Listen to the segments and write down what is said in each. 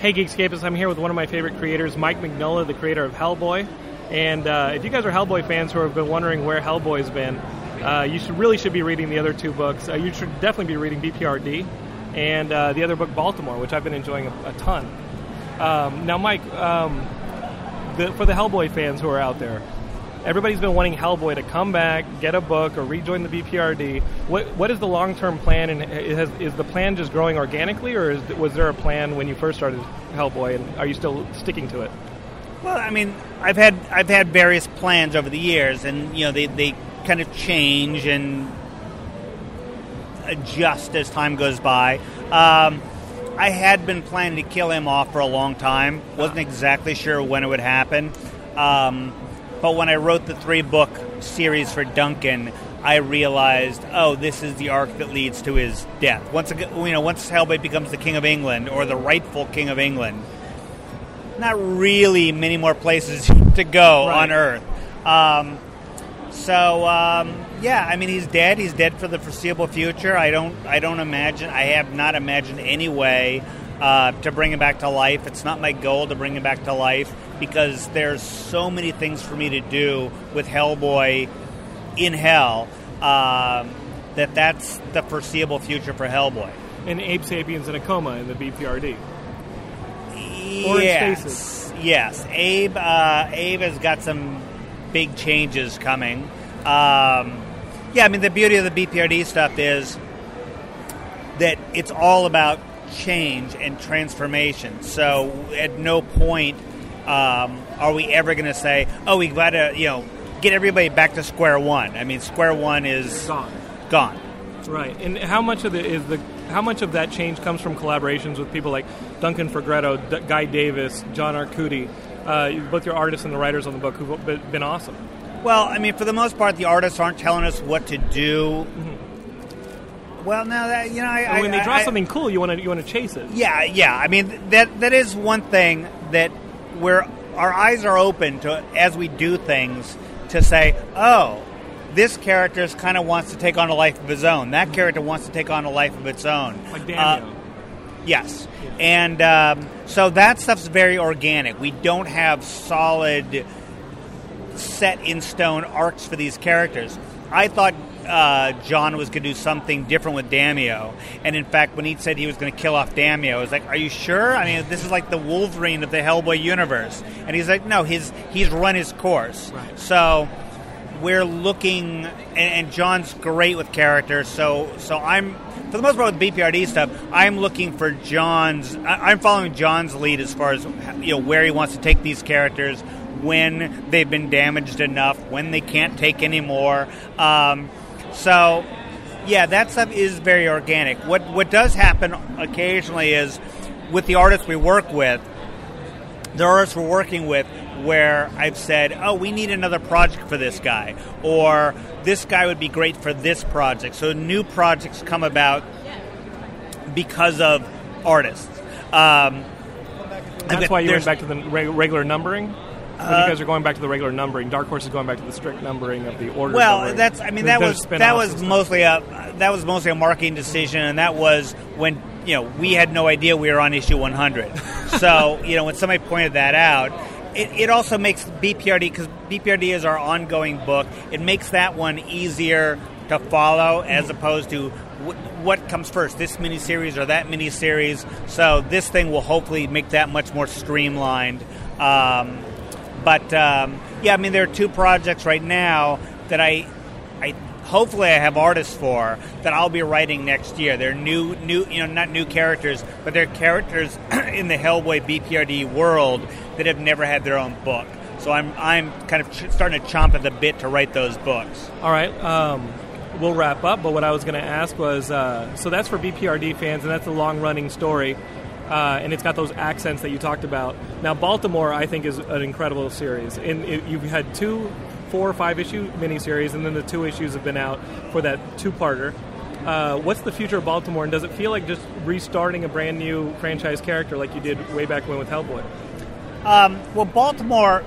Hey Geekscapists, I'm here with one of my favorite creators, Mike Mignola, the creator of Hellboy. And uh, if you guys are Hellboy fans who have been wondering where Hellboy's been, uh, you should really should be reading the other two books. Uh, you should definitely be reading BPRD and uh, the other book, Baltimore, which I've been enjoying a, a ton. Um, now, Mike, um, the, for the Hellboy fans who are out there, everybody's been wanting Hellboy to come back, get a book, or rejoin the BPRD. What what is the long term plan, and has, is the plan just growing organically, or is, was there a plan when you first started Hellboy, and are you still sticking to it? Well, I mean, I've had I've had various plans over the years, and you know they, they kind of change and adjust as time goes by. Um, I had been planning to kill him off for a long time. wasn't exactly sure when it would happen. Um, but when I wrote the three book series for Duncan, I realized, oh, this is the arc that leads to his death. Once you know, once Hellboy becomes the king of England or the rightful king of England, not really many more places to go right. on Earth. Um, so um, yeah, I mean, he's dead. He's dead for the foreseeable future. I don't, I don't imagine. I have not imagined any way uh, to bring him back to life. It's not my goal to bring him back to life because there's so many things for me to do with Hellboy in Hell um, that that's the foreseeable future for Hellboy. And Abe Sapien's in a coma in the BPRD. Yes, yes. Abe, uh, Abe has got some big changes coming. Um, yeah, I mean the beauty of the BPRD stuff is that it's all about change and transformation. So at no point um, are we ever going to say, "Oh, we got to," you know, get everybody back to square one? I mean, square one is gone. Gone. Right. And how much of the is the how much of that change comes from collaborations with people like Duncan Fegredo, D- Guy Davis, John Arcudi, uh, both your artists and the writers on the book who've been awesome. Well, I mean, for the most part, the artists aren't telling us what to do. Well, now that you know, I, when they draw I, something cool, you want to you want to chase it. Yeah, yeah. I mean, that that is one thing that where our eyes are open to as we do things to say, oh, this character kind of wants to take on a life of his own. That character wants to take on a life of its own. Like Daniel. Uh, yes. Yeah. And um, so that stuff's very organic. We don't have solid, set in stone arcs for these characters. I thought uh, John was going to do something different with Daimio. And in fact, when he said he was going to kill off Daimio, I was like, "Are you sure? I mean, this is like the Wolverine of the Hellboy universe." And he's like, "No, he's he's run his course." Right. So we're looking, and, and, John's great with characters. So so I'm for the most part with BPRD stuff, I'm looking for John's. I'm following John's lead as far as you know where he wants to take these characters when they've been damaged enough, when they can't take anymore. Um, so, yeah, that stuff is very organic. What what does happen occasionally is with the artists we work with, the artists we're working with, where I've said, "Oh, we need another project for this guy," or "This guy would be great for this project." So new projects come about because of artists. Um, That's why you went back to the regular numbering you guys are going back to the regular numbering. Dark Horse is going back to the strict numbering of the order. Well, numbering. that's I mean that was that was mostly a that was mostly a marketing decision, and that was when you know we had no idea we were on issue 100. so you know when somebody pointed that out. It, it also makes BPRD because BPRD is our ongoing book. It makes that one easier to follow, as opposed to what comes first, this miniseries or that miniseries. So this thing will hopefully make that much more streamlined. Um, but um, yeah, I mean, there are two projects right now that I, I hopefully I have artists for that I'll be writing next year. They're new, new, you know, not new characters, but they're characters in the Hellboy BPRD world that have never had their own book. So I'm, I'm kind of ch- starting to chomp at the bit to write those books. All right. Um, we'll wrap up, but what I was going to ask was uh, so that's for BPRD fans, and that's a long running story. Uh, and it's got those accents that you talked about. Now, Baltimore, I think, is an incredible series. And it, you've had two four or five issue miniseries, and then the two issues have been out for that two parter. Uh, what's the future of Baltimore, and does it feel like just restarting a brand new franchise character like you did way back when with Hellboy? Um, well, Baltimore,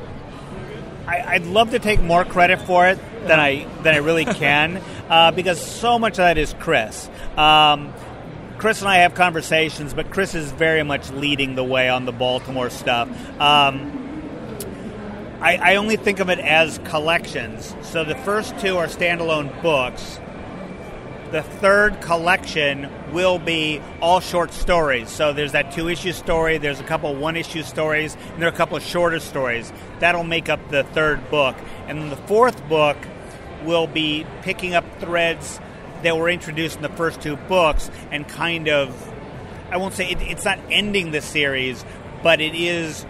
I, would love to take more credit for it than I than I really can, uh, because so much of that is Chris. Um, Chris and I have conversations, but Chris is very much leading the way on the Baltimore stuff. Um, I, I, only think of it as collections. So the first two are standalone books. The third collection will be all short stories. So there's that two issue story, there's a couple one issue stories, and there are a couple shorter stories. That'll make up the third book. And the fourth book will be picking up threads that were introduced in the first two books and kind of I won't say it, it's not ending the series, but it is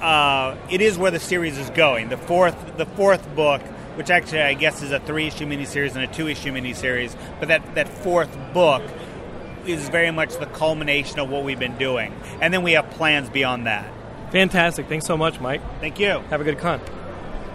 uh, it is where the series is going. The fourth the fourth book, which actually I guess is a three issue miniseries and a two issue miniseries, but that that fourth book is very much the culmination of what we've been doing, and then we have plans beyond that. Fantastic! Thanks so much, Mike. Thank you. Have a good con.